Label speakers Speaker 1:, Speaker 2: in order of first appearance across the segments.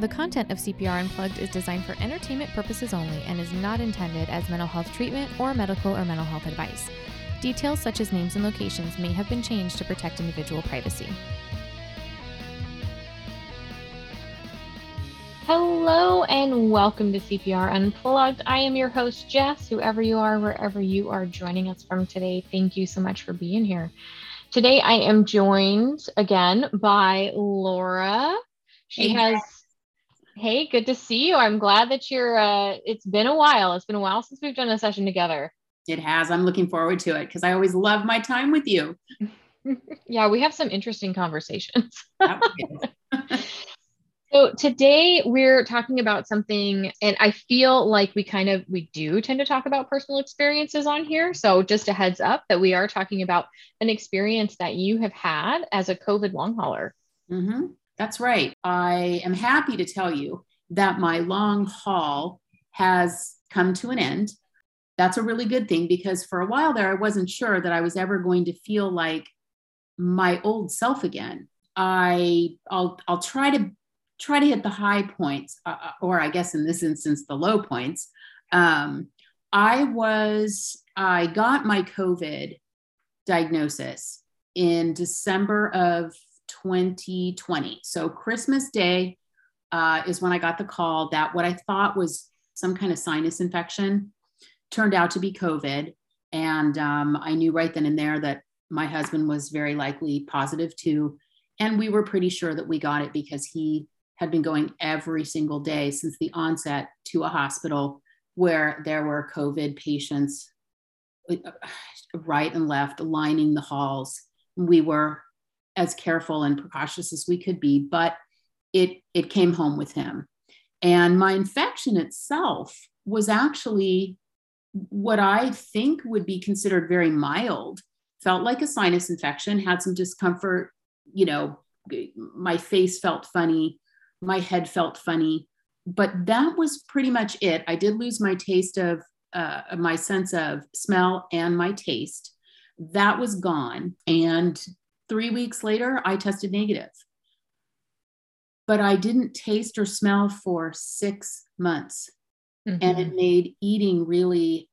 Speaker 1: The content of CPR Unplugged is designed for entertainment purposes only and is not intended as mental health treatment or medical or mental health advice. Details such as names and locations may have been changed to protect individual privacy. Hello and welcome to CPR Unplugged. I am your host, Jess, whoever you are, wherever you are joining us from today. Thank you so much for being here. Today I am joined again by Laura. She hey, has Hey, good to see you. I'm glad that you're uh it's been a while. It's been a while since we've done a session together.
Speaker 2: It has. I'm looking forward to it because I always love my time with you.
Speaker 1: yeah, we have some interesting conversations. so today we're talking about something and I feel like we kind of we do tend to talk about personal experiences on here. So just a heads up that we are talking about an experience that you have had as a COVID long hauler.
Speaker 2: Mm-hmm. That's right. I am happy to tell you that my long haul has come to an end. That's a really good thing because for a while there, I wasn't sure that I was ever going to feel like my old self again. I I'll I'll try to try to hit the high points, uh, uh or I guess in this instance the low points. Um, I was I got my COVID diagnosis in December of 2020. So Christmas Day uh, is when I got the call that what I thought was some kind of sinus infection turned out to be COVID. And um, I knew right then and there that my husband was very likely positive too. And we were pretty sure that we got it because he had been going every single day since the onset to a hospital where there were COVID patients uh, right and left lining the halls. We were as careful and precautious as we could be, but it it came home with him. And my infection itself was actually what I think would be considered very mild. Felt like a sinus infection, had some discomfort, you know, my face felt funny, my head felt funny, but that was pretty much it. I did lose my taste of uh, my sense of smell and my taste. That was gone. And Three weeks later, I tested negative. But I didn't taste or smell for six months. Mm-hmm. And it made eating really,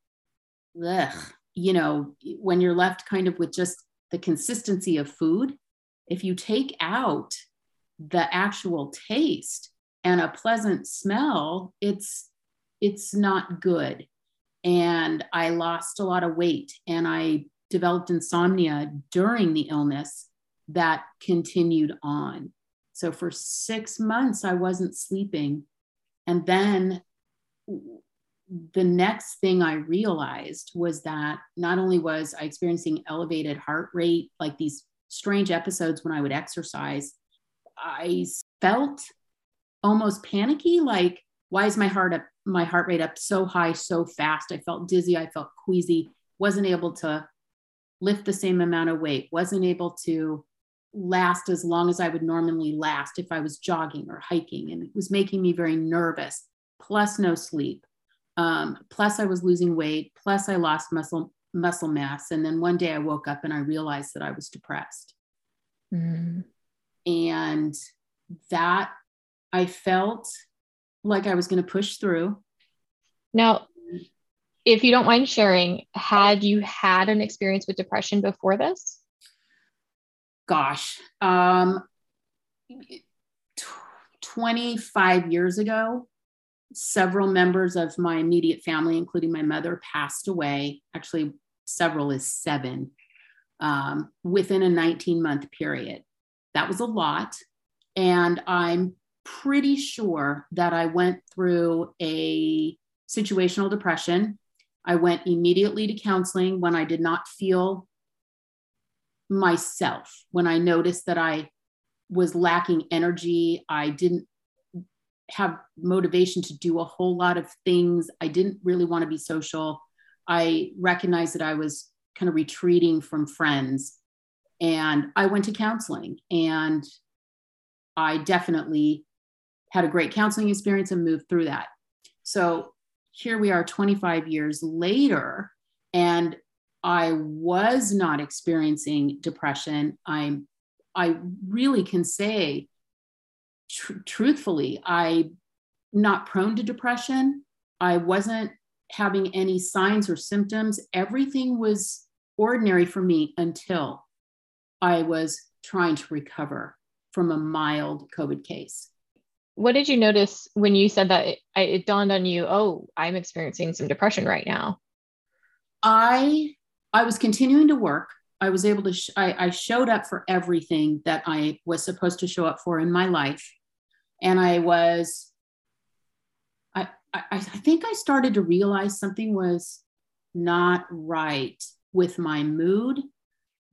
Speaker 2: ugh, you know, when you're left kind of with just the consistency of food, if you take out the actual taste and a pleasant smell, it's it's not good. And I lost a lot of weight and I developed insomnia during the illness that continued on. So for six months, I wasn't sleeping. And then the next thing I realized was that not only was I experiencing elevated heart rate, like these strange episodes when I would exercise, I felt almost panicky like, why is my heart up, my heart rate up so high so fast? I felt dizzy, I felt queasy, wasn't able to lift the same amount of weight, wasn't able to last as long as I would normally last if I was jogging or hiking. And it was making me very nervous, plus no sleep. Um, plus I was losing weight, plus I lost muscle muscle mass. And then one day I woke up and I realized that I was depressed. Mm. And that I felt like I was going to push through.
Speaker 1: Now, if you don't mind sharing, had you had an experience with depression before this?
Speaker 2: Gosh, um, 25 years ago, several members of my immediate family, including my mother, passed away. Actually, several is seven um, within a 19 month period. That was a lot. And I'm pretty sure that I went through a situational depression I went immediately to counseling when I did not feel myself, when I noticed that I was lacking energy. I didn't have motivation to do a whole lot of things. I didn't really want to be social. I recognized that I was kind of retreating from friends. And I went to counseling and I definitely had a great counseling experience and moved through that. So here we are 25 years later and i was not experiencing depression i'm i really can say tr- truthfully, I not prone to depression. I wasn't having any signs or symptoms. Everything was ordinary for me until I was trying to recover from a mild COVID case.
Speaker 1: What did you notice when you said that it, it dawned on you, oh, I'm experiencing some depression right now?
Speaker 2: I I was continuing to work. I was able to, sh- I, I showed up for everything that I was supposed to show up for in my life. And I was, I, I, I think I started to realize something was not right with my mood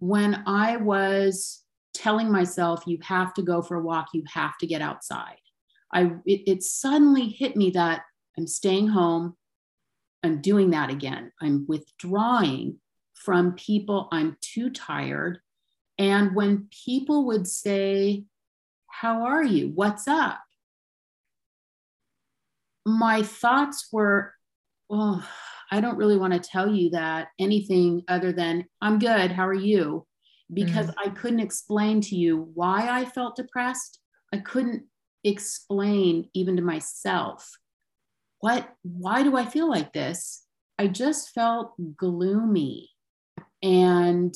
Speaker 2: when I was telling myself, you have to go for a walk, you have to get outside. I, it, it suddenly hit me that I'm staying home, I'm doing that again. I'm withdrawing from people. I'm too tired. And when people would say, How are you? What's up? My thoughts were, Oh, I don't really want to tell you that anything other than, I'm good. How are you? Because mm. I couldn't explain to you why I felt depressed. I couldn't explain even to myself what why do i feel like this? I just felt gloomy and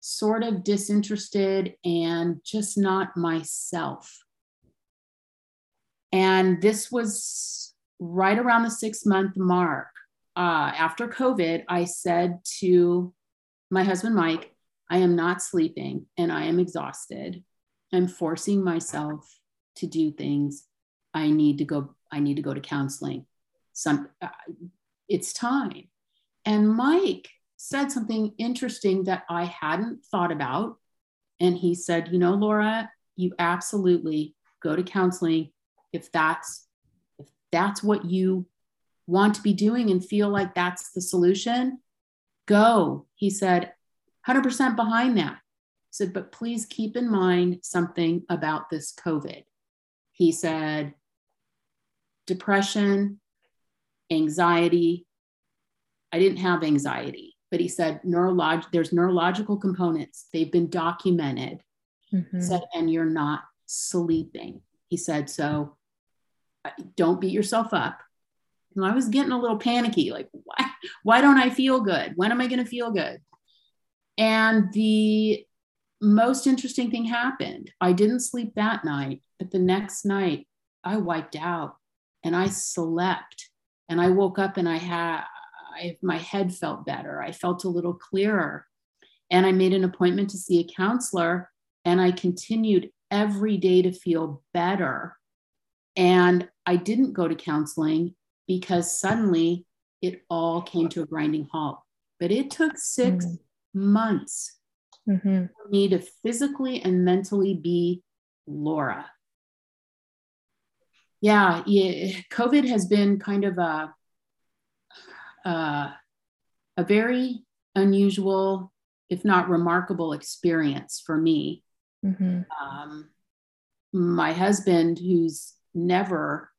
Speaker 2: sort of disinterested and just not myself. And this was right around the six month mark. Uh, after covid i said to my husband mike i am not sleeping and i am exhausted. I'm forcing myself to do things i need to go i need to go to counseling. Some uh, it's time. And mike said something interesting that i hadn't thought about. And he said you know laura you absolutely go to counseling if that's if that's what you want to be doing and feel like that's the solution go. He said 100% behind that. He said but please keep in mind something about this covid he said depression anxiety. I didn't have anxiety, but he said neurolog- there's neurological components. They've been documented. Mm-hmm. Said, and you're not sleeping. He said, so don't beat yourself up. And I was getting a little panicky, like, why, why don't I feel good? When am I going to feel good? And the most interesting thing happened. I didn't sleep that night, but the next night I wiped out and I slept and I woke up and I had I, my head felt better. I felt a little clearer. And I made an appointment to see a counselor and I continued every day to feel better. And I didn't go to counseling because suddenly it all came to a grinding halt. But it took 6 mm-hmm. months mm-hmm. for me to physically and mentally be Laura yeah, yeah, COVID has been kind of a uh, a very unusual, if not remarkable, experience for me. Mm-hmm. Um, my husband, who's never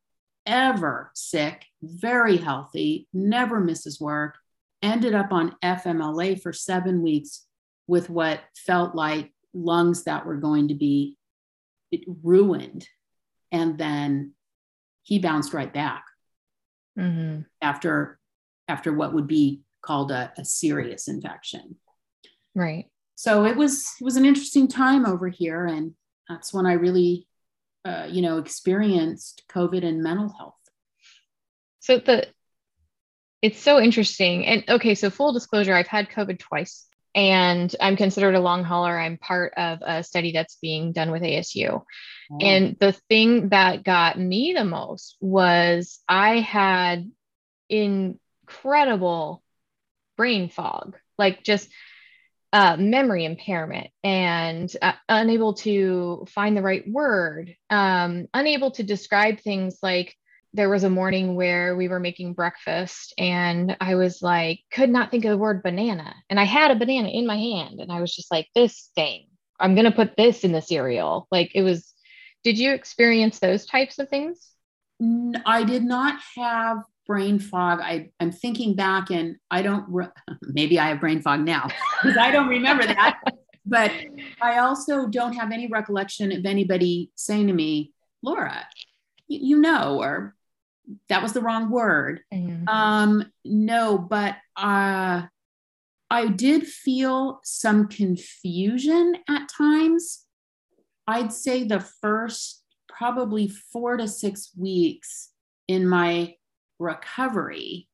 Speaker 2: ever sick, very healthy, never misses work, ended up on FMLA for seven weeks with what felt like lungs that were going to be ruined. And then he bounced right back mm-hmm. after after what would be called a, a serious infection.
Speaker 1: Right.
Speaker 2: So it was it was an interesting time over here, and that's when I really, uh, you know, experienced COVID and mental health.
Speaker 1: So the it's so interesting. And okay, so full disclosure, I've had COVID twice and I'm considered a long hauler. I'm part of a study that's being done with ASU. Oh. And the thing that got me the most was I had incredible brain fog, like just uh, memory impairment and uh, unable to find the right word, um, unable to describe things like there was a morning where we were making breakfast and I was like, could not think of the word banana. And I had a banana in my hand and I was just like, this thing, I'm going to put this in the cereal. Like it was, did you experience those types of things?
Speaker 2: I did not have brain fog. I, I'm thinking back and I don't, re- maybe I have brain fog now because I don't remember that. but I also don't have any recollection of anybody saying to me, Laura, you, you know, or that was the wrong word.
Speaker 1: Mhm.
Speaker 2: Um, no, but uh, I did feel some confusion at times. I'd say the first probably four to six weeks in my recovery,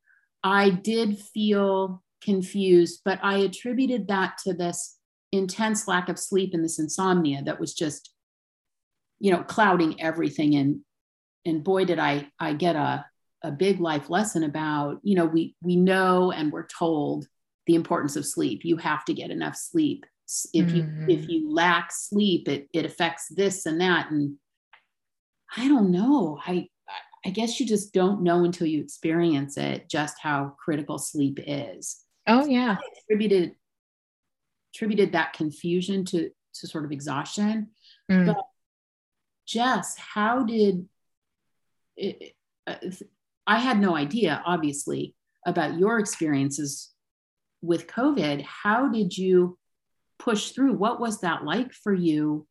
Speaker 2: I did feel confused, but I attributed that to this intense lack of sleep and this insomnia that was just, you know, clouding everything. And and boy, did I I get a a big life lesson about, you know, we we know and we're told the importance of sleep. You have to get enough sleep. If you
Speaker 1: Mhm.
Speaker 2: if you lack sleep, it it affects this and that. And I don't know. I I guess you just don't know until you experience it just how critical sleep is.
Speaker 1: Oh yeah.
Speaker 2: I attributed attributed that confusion to to sort of exhaustion.
Speaker 1: Mm.
Speaker 2: But Jess, how did it, uh, I had no idea, obviously, about your experiences with COVID. How did you push through? What was that like for you,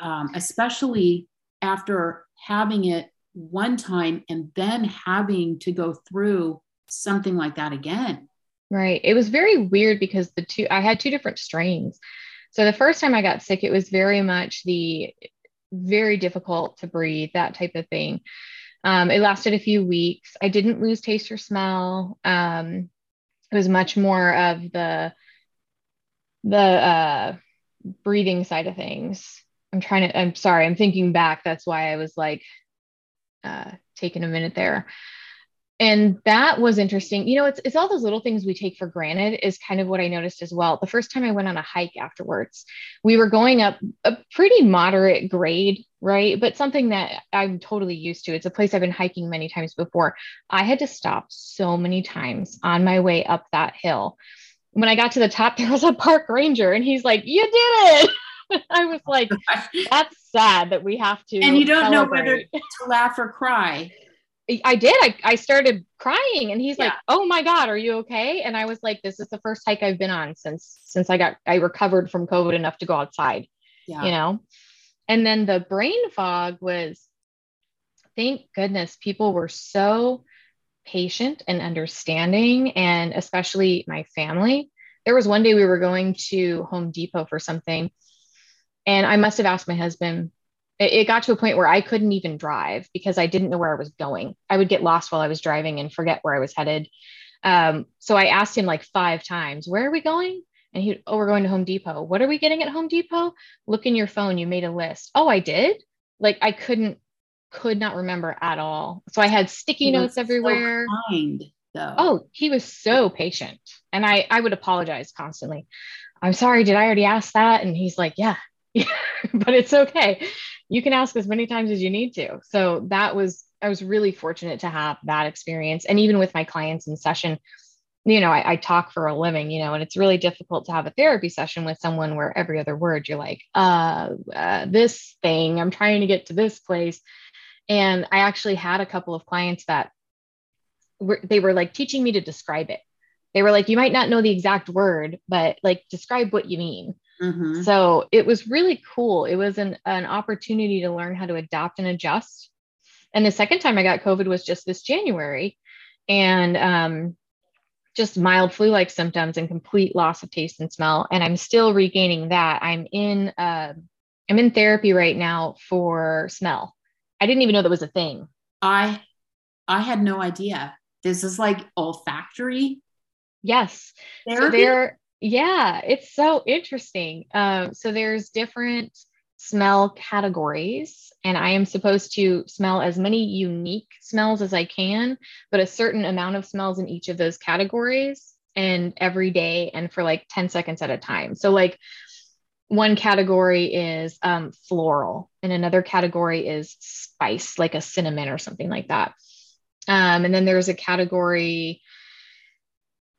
Speaker 2: um, especially after having it one time and then having to go through something like that again?
Speaker 1: Right. It was very weird because the two, I had two different strains. So the first time I got sick, it was very much the very difficult to breathe, that type of thing. Um, it lasted a few weeks. I didn't lose taste or smell. Um, it was much more of the the uh, breathing side of things. I'm trying to. I'm sorry. I'm thinking back. That's why I was like uh, taking a minute there and that was interesting. You know it's, it's all those little things we take for granted is kind of what i noticed as well. The first time i went on a hike afterwards we were going up a pretty moderate grade right? But something that i'm totally used to. It's a place i've been hiking many times before. I had to stop so many times on my way up that hill. When i got to the top there was a park ranger and he's like you did it. I was like that's sad that we have to
Speaker 2: and you don't know whether to laugh or cry.
Speaker 1: I did. I, I started crying and he's like, "Oh my god, are you okay?" And I was like, "This is the first hike I've been on since since I got I recovered from COVID enough to go outside,
Speaker 2: Yeah.
Speaker 1: you know." And then the brain fog was thank goodness people were so patient and understanding and especially my family. There was one day we were going to Home Depot for something and I must have asked my husband it, it got to a point where I couldn't even drive because I didn't know where I was going. I would get lost while I was driving and forget where I was headed. Um, so I asked him like five times, "Where are we going?" And he, "Oh, we're going to Home Depot." What are we getting at Home Depot? Look in your phone. You made a list. Oh, I did. Like I couldn't, could not remember at all. So I had sticky
Speaker 2: He
Speaker 1: notes
Speaker 2: so
Speaker 1: everywhere.
Speaker 2: kind, though.
Speaker 1: Oh, he was so patient. And I I would apologize constantly. I'm sorry, did I already ask that? And he's like, Yeah, but it's okay. You can ask as many times as you need to. So that was I was really fortunate to have that experience. And even with my clients in session, you know, I, I talk for a living, you know, and it's really difficult to have a therapy session with someone where every other word you're like, uh, uh this thing, I'm trying to get to this place. And I actually had a couple of clients that were they were like teaching me to describe it. They were like, you might not know the exact word, but like describe what you mean.
Speaker 2: Mhm.
Speaker 1: So it was really cool. It was an, an opportunity to learn how to adapt and adjust. And the second time I got COVID was just this January and um, just mild flu like symptoms and complete loss of taste and smell. And I'm still regaining that. I'm in, uh, I'm in therapy right now for smell. I didn't even know that was a thing.
Speaker 2: I I had no idea. This is like olfactory
Speaker 1: Yes. So
Speaker 2: therapy.
Speaker 1: there, yeah, it's so interesting. Um, so there's different smell categories, and I am supposed to smell as many unique smells as I can, but a certain amount of smells in each of those categories and every day and for like 10 seconds at a time. So like one category is um, floral, and another category is spice, like a cinnamon or something like that. Um, and then there's a category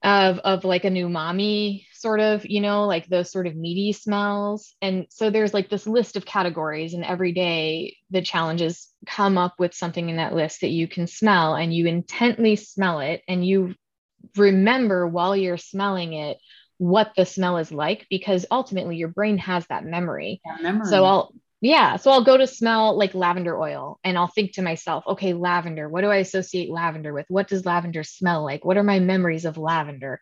Speaker 1: of of like a umami sort of you know like those sort of meaty smells and so there's like this list of categories and every day the challenges come up with something in that list that you can smell and you intently smell it and you remember while you're smelling it what the smell is like because ultimately your brain has that memory
Speaker 2: Yeah, memory.
Speaker 1: so I'll yeah. So I'll go to smell like lavender oil and I'll think to myself, okay, lavender, what do I associate lavender with? What does lavender smell like? What are my memories of lavender?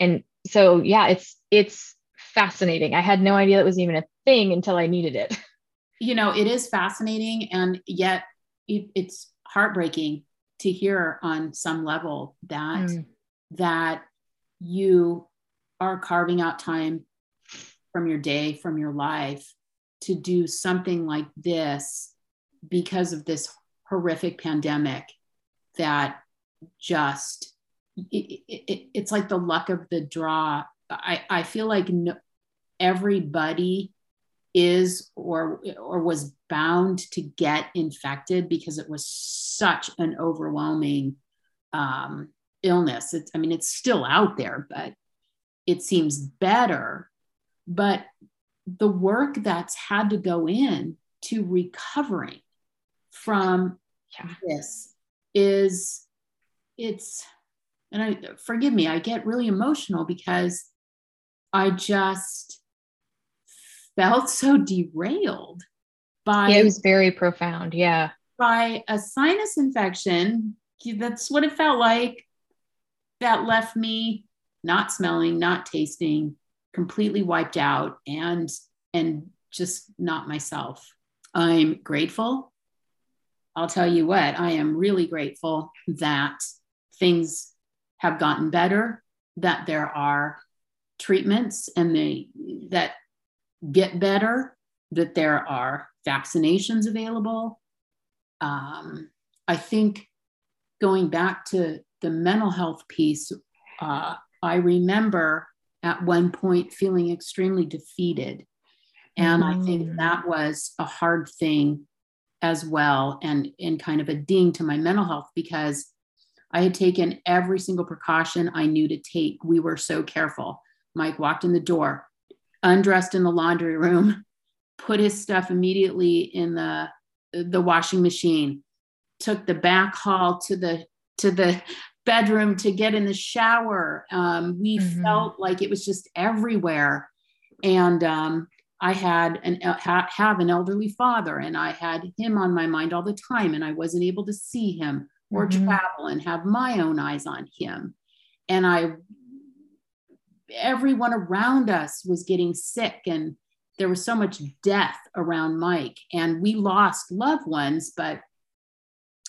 Speaker 1: And so, yeah, it's, it's fascinating. I had no idea that was even a thing until I needed it.
Speaker 2: You know, it is fascinating and yet it, it's heartbreaking to hear on some level that, mm. that you are carving out time from your day, from your life to do something like this because of this horrific pandemic that just it, it, it's like the luck of the draw. I, I feel like no, everybody is or or was bound to get infected because it was such an overwhelming um, illness. It's, i mean it's still out there but it seems better. But the work that's had to go in to recovering from yeah. this is it's and I forgive me, I get really emotional because I just felt so derailed by
Speaker 1: yeah, it was very profound. Yeah.
Speaker 2: By a sinus infection. That's what it felt like. That left me not smelling, not tasting, completely wiped out and and just not myself. I'm grateful. I'll tell you what, I am really grateful that things have gotten better, that there are treatments and they that get better, that there are vaccinations available. Um, I think going back to the mental health piece, uh, I remember at one point feeling extremely defeated. And mm-hmm. I think mm. that was a hard thing as well and, and kind of a ding to my mental health because I had taken every single precaution I knew to take. We were so careful. Mike walked in the door, undressed in the laundry room, put his stuff immediately in the the washing machine, took the back hall to the to the bedroom to get in the shower. Um, we mm-hmm. felt like it was just everywhere. And um, I had an ha, have an elderly father, and I had him on my mind all the time, and I wasn't able to see him or mm-hmm. travel and have my own eyes on him. And I, everyone around us was getting sick, and there was so much death around Mike, and we lost loved ones, but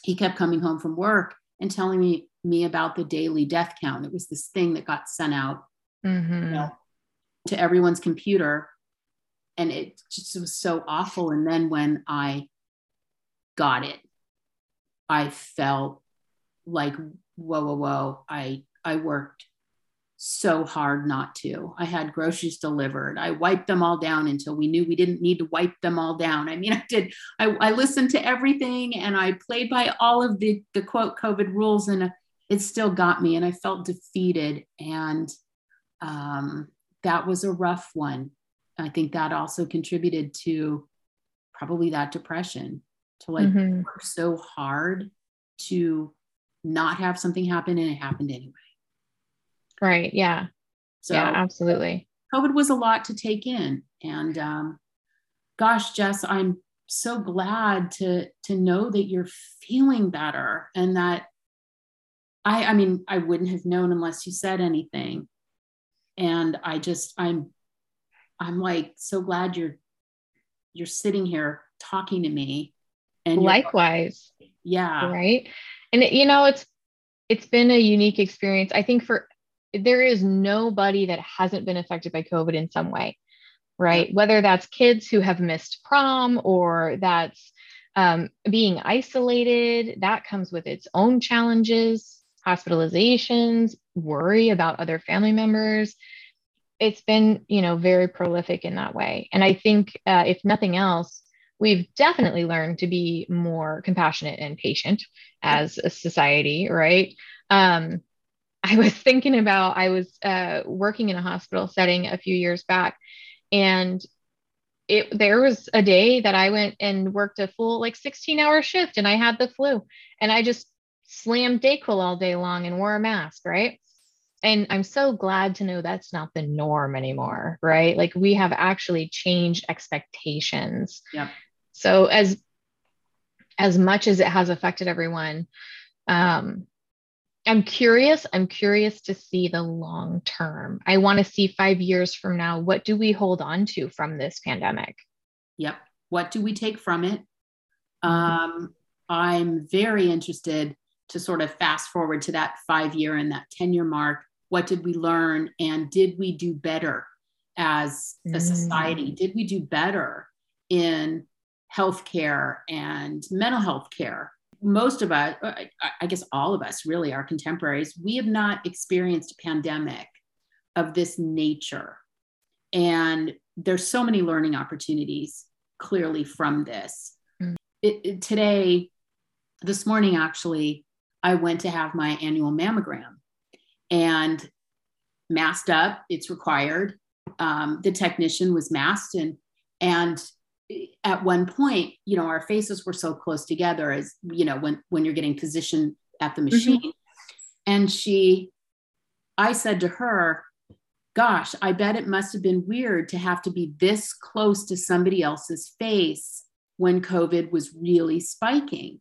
Speaker 2: he kept coming home from work and telling me me about the daily death count. It was this thing that got sent out mm-hmm. you know, to everyone's computer. And it just was so awful. And then when I got it, I felt like, whoa, whoa, whoa. I I worked so hard not to. I had groceries delivered. I wiped them all down until we knew we didn't need to wipe them all down. I mean, I did, I, I listened to everything and I played by all of the, the quote COVID rules and it still got me and I felt defeated. And um, that was a rough one. I think that also contributed to probably that depression to like mm-hmm. work so hard to not have something happen and it happened anyway.
Speaker 1: Right. Yeah. So yeah, absolutely.
Speaker 2: COVID was a lot to take in. And um, gosh, Jess, I'm so glad to to know that you're feeling better and that I I mean, I wouldn't have known unless you said anything. And I just I'm I'm like so glad you're you're sitting here talking to me
Speaker 1: and likewise
Speaker 2: yeah
Speaker 1: right and it, you know it's it's been a unique experience i think for there is nobody that hasn't been affected by COVID in some way, right? Whether that's kids who have missed prom or that's um, being isolated, that comes with its own challenges, hospitalizations, worry about other family members. It's been, you know, very prolific in that way. And I think, uh, if nothing else, we've definitely learned to be more compassionate and patient as a society, right? Um, I was thinking about, I was uh, working in a hospital setting a few years back, and it there was a day that I went and worked a full like 16 hour shift, and I had the flu, and I just slammed Dayquil all day long and wore a mask, right? And I'm so glad to know that's not the norm anymore, right? Like we have actually changed expectations. So as as much as it has affected everyone, um, I'm curious. I'm curious to see the long term. I want to see five years from now. What do we hold on to from this pandemic?
Speaker 2: Yep. What do we take from it? Um, I'm very interested to sort of fast forward to that five year and that 10 year mark. What did we learn? And did we do better as a society? Mm. Did we do better in healthcare and mental health care? Most of us, I guess all of us really, our contemporaries, we have not experienced a pandemic of this nature. And there's so many learning opportunities clearly from this. Mm. It, it, today, this morning, actually, I went to have my annual mammogram and masked up. It's required. Um, the technician was masked and and at one point, you know, our faces were so close together as you know when when you're getting positioned at the mm-hmm. machine. Mm-hmm. And she, I said to her, "Gosh, I bet it must have been weird to have to be this close to somebody else's face when COVID was really spiking."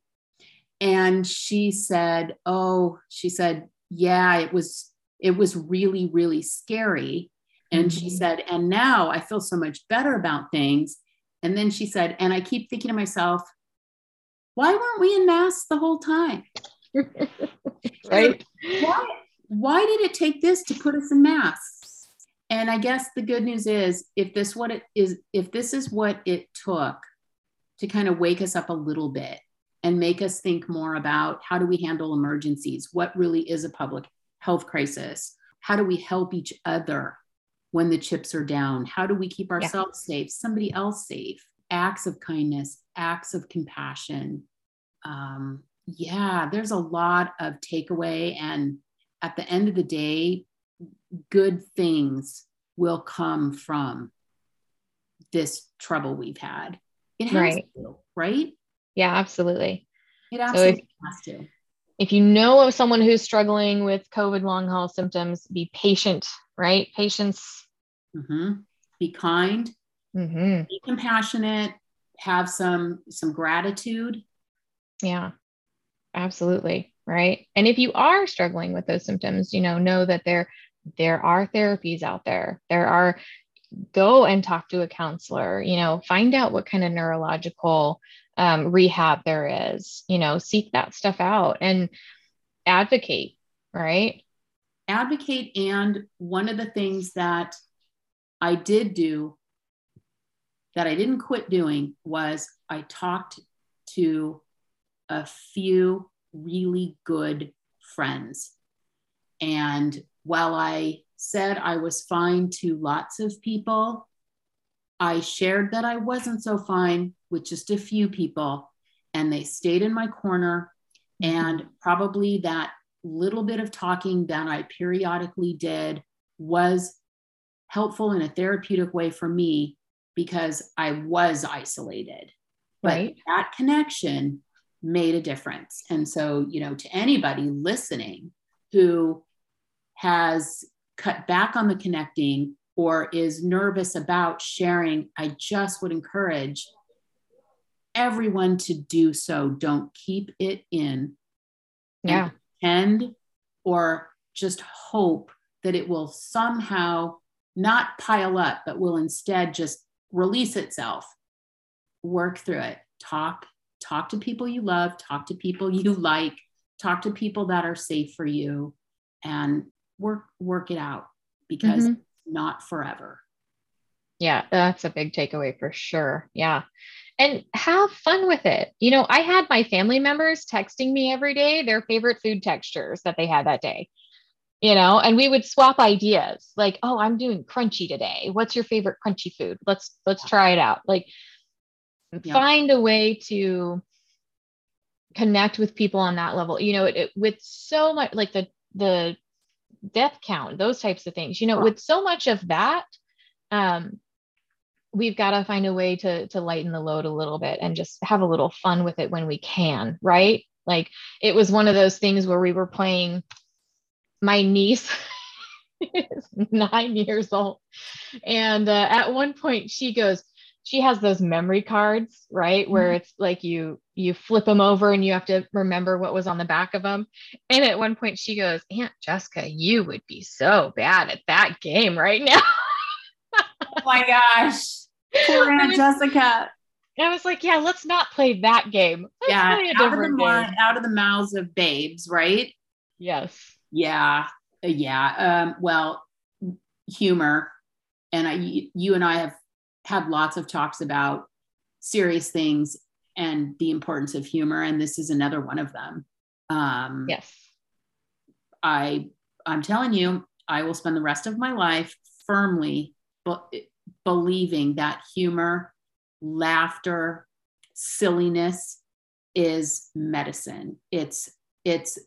Speaker 2: and she said oh she said yeah it was it was really really scary and mm-hmm. she said and now i feel so much better about things and then she said and i keep thinking to myself why weren't we in mass the whole time
Speaker 1: right
Speaker 2: why why did it take this to put us in mass and i guess the good news is if this what it is if this is what it took to kind of wake us up a little bit and make us think more about how do we handle emergencies? What really is a public health crisis? How do we help each other when the chips are down? How do we keep ourselves yeah. safe, somebody else safe? Acts of kindness, acts of compassion. Um, yeah, there's a lot of takeaway. And at the end of the day, good things will come from this trouble we've had. It has right. to, right?
Speaker 1: Yeah, absolutely.
Speaker 2: It absolutely so if, has to.
Speaker 1: If you know of someone who's struggling with COVID long haul symptoms, be patient, right? Patience.
Speaker 2: Mm-hmm. Be kind. Mm-hmm. Be compassionate. Have some some gratitude.
Speaker 1: Yeah, absolutely. Right. And if you are struggling with those symptoms, you know, know that there there are therapies out there. There are go and talk to a counselor you know find out what kind of neurological um, rehab there is you know seek that stuff out and advocate right
Speaker 2: advocate and one of the things that i did do that i didn't quit doing was i talked to a few really good friends and while i said I was fine to lots of people. I shared that I wasn't so fine with just a few people, and they stayed in my corner. Mm-hmm. And probably that little bit of talking that I periodically did was helpful in a therapeutic way for me because I was isolated. Right. But that connection made a difference. And so, you know, to anybody listening who has cut back on the connecting or is nervous about sharing, I just would encourage everyone to do so. Don't keep it in.
Speaker 1: Yeah.
Speaker 2: Pretend or just hope that it will somehow not pile up, but will instead just release itself. Work through it. Talk, talk to people you love, talk to people you like, talk to people that are safe for you, and work work it out because mm-hmm. not forever.
Speaker 1: Yeah, that's a big takeaway for sure. Yeah. And have fun with it. You know, I had my family members texting me every day their favorite food textures that they had that day. You know, and we would swap ideas like, "Oh, I'm doing crunchy today. What's your favorite crunchy food? Let's let's try it out." Like yeah. find a way to connect with people on that level. You know, it, it, with so much like the the death count, those types of things. You know, with so much of that, um, we've got to find a way to to lighten the load a little bit and just have a little fun with it when we can, right? Like it was one of those things where we were playing my niece is nine years old. And uh, at one point she goes, she has those memory cards, right? Where
Speaker 2: Mhm.
Speaker 1: it's like you you flip them over and you have to remember what was on the back of them. And at one point she goes, "Aunt Jessica, you would be so bad at that game right now."
Speaker 2: Oh my gosh. Poor Aunt Jessica.
Speaker 1: I was like, "Yeah, let's not play that game. Let's
Speaker 2: Yeah,
Speaker 1: play a
Speaker 2: out of, the,
Speaker 1: game."
Speaker 2: out of the mouths of babes, right?
Speaker 1: Yes.
Speaker 2: Yeah, yeah. Um, well, humor, and I, you and I have had lots of talks about serious things and the importance of humor, and this is another one of them. Um,
Speaker 1: Yes.
Speaker 2: I, I'm telling you, I will spend the rest of my life firmly be- believing that humor, laughter, silliness is medicine. It's it's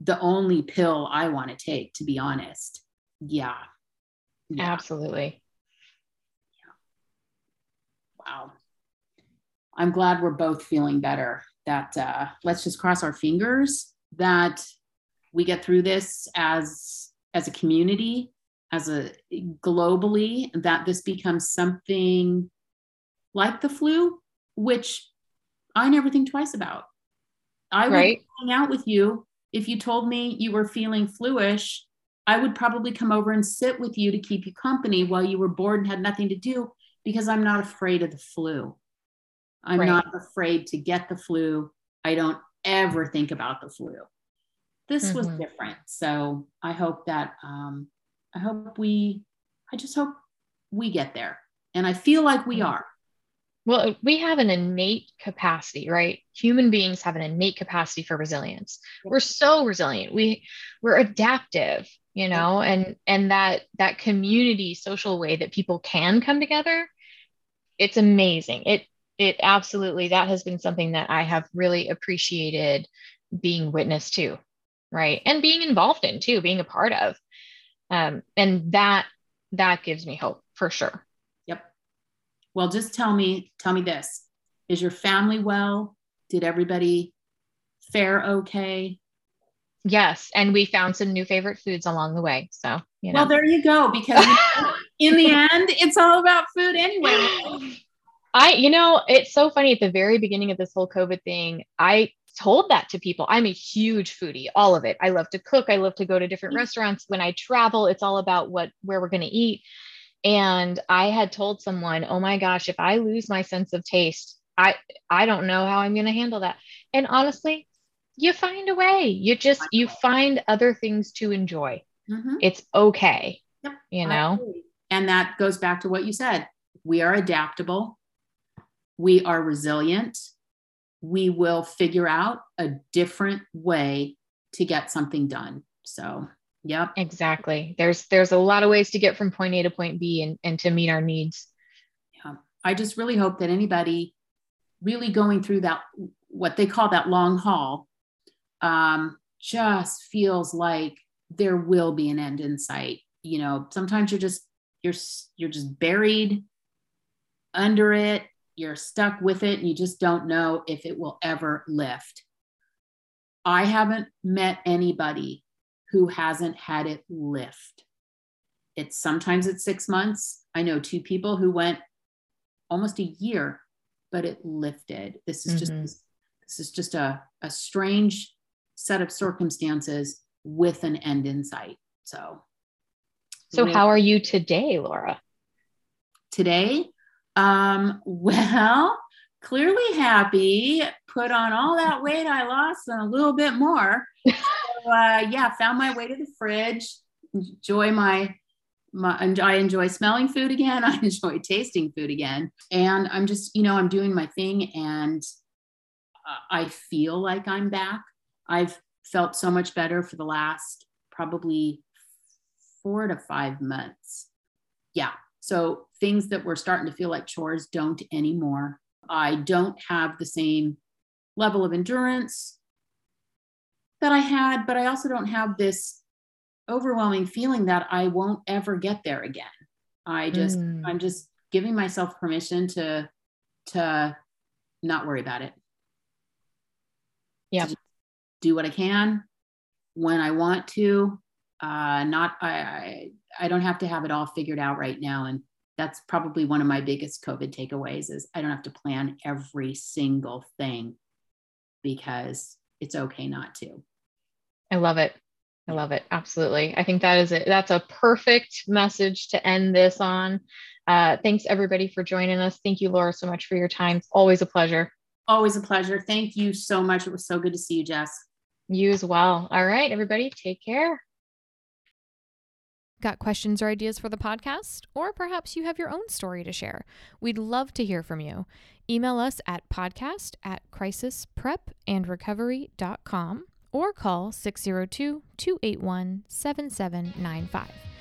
Speaker 2: the only pill I want to take, to be honest. Yeah. Yeah.
Speaker 1: Absolutely. Yeah.
Speaker 2: Wow. I'm glad we're both feeling better. That uh, let's just cross our fingers that we get through this as as a community, as a globally, that this becomes something like the flu, which I never think twice about. I would hang out with you if you told me you were feeling fluish. I would probably come over and sit with you to keep you company while you were bored and had nothing to do because I'm not afraid of the flu. I'm
Speaker 1: Right.
Speaker 2: not afraid to get the flu. I don't ever think about the flu. This was
Speaker 1: Mhm.
Speaker 2: different. So I hope that, um, I hope we, I just hope we get there. And I feel like we
Speaker 1: Mhm.
Speaker 2: are.
Speaker 1: Well, we have an innate capacity, right? Human beings have an innate capacity for resilience. We're so resilient. We we're adaptive, you know, and and that that community social way that people can come together, it's amazing. It it absolutely that has been something that I have really appreciated being witness to, right? And being involved in too, being a part of. Um, and that that gives me hope for sure.
Speaker 2: Yep. Well, just tell me, tell me this. Is your family well? Did everybody fare okay?
Speaker 1: Yes, and we found some new favorite foods along the way. So, you know.
Speaker 2: Well, there you go. Because in the end, it's all about food anyway.
Speaker 1: I, you know, it's so funny at the very beginning of this whole COVID thing, I told that to people. I'm a huge foodie, all of it. I love to cook. I love to go to different
Speaker 2: Mhm.
Speaker 1: restaurants. When I travel, it's all about what where we're going to eat. And I had told someone, "Oh my gosh, if I lose my sense of taste, I I don't know how I'm going to handle that." And honestly, you find a way. You just you find other things to enjoy.
Speaker 2: Mhm.
Speaker 1: It's okay.
Speaker 2: Yep.
Speaker 1: You know?
Speaker 2: And that goes back to what you said. We are adaptable. We are resilient. We will figure out a different way to get something done. So, yep.
Speaker 1: Exactly. There's there's a lot of ways to get from point A to point B and, and to meet our needs.
Speaker 2: Yeah. I just really hope that anybody really going through that, what they call that long haul, um, just feels like there will be an end in sight. You know, sometimes you're just, you're, you're just buried under it. You're stuck with it and you just don't know if it will ever lift. I haven't met anybody who hasn't had it lift. It's sometimes it's six months. I know two people who went almost a year, but it lifted. This is just
Speaker 1: Mhm.
Speaker 2: this is just a, a strange set of circumstances with an end in sight. So
Speaker 1: So how are you today, Laura?
Speaker 2: today? Um, well, clearly happy, put on all that weight I lost and a little bit more. So, uh, yeah, found my way to the fridge, enjoy my my, I enjoy smelling food again. I enjoy tasting food again. And I'm just, you know, I'm doing my thing and uh, I feel like I'm back. I've felt so much better for the last probably four to five months. Yeah. So things that were starting to feel like chores don't anymore. I don't have the same level of endurance that I had, but I also don't have this overwhelming feeling that I won't ever get there again. I just,
Speaker 1: Mm.
Speaker 2: I'm just giving myself permission to, to not worry about it. Yeah. Do what I can when I want to. Uh, not, I, I, I don't have to have it all figured out right now. And that's probably one of my biggest COVID takeaways is I don't have to plan every single thing because it's okay not to.
Speaker 3: I love it. I love it. Absolutely. I think that is it. That's a perfect message to end this on. Uh, thanks everybody for joining us. Thank you, Laura, so much for your time. It's always a pleasure.
Speaker 2: Always a pleasure. Thank you so much. It was so good to see you, Jess.
Speaker 3: You as well. All right, everybody, take care.
Speaker 1: Got questions or ideas for the podcast? Or perhaps you have your own story to share. We'd love to hear from you. Email us at podcast at crisisprepandrecovery.com or call 602 281 7795.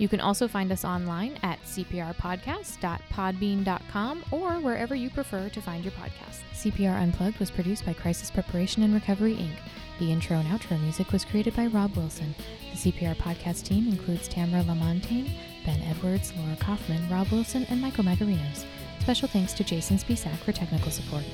Speaker 1: You can also find us online at cprpodcast.podbean.com or wherever you prefer to find your podcast. CPR Unplugged was produced by Crisis Preparation and Recovery, Inc. The intro and outro music was created by Rob Wilson. The CPR podcast team includes Tamara Lamontagne, Ben Edwards, Laura Kaufman, Rob Wilson, and Michael Magarinos. Special thanks to Jason Spisak for technical support.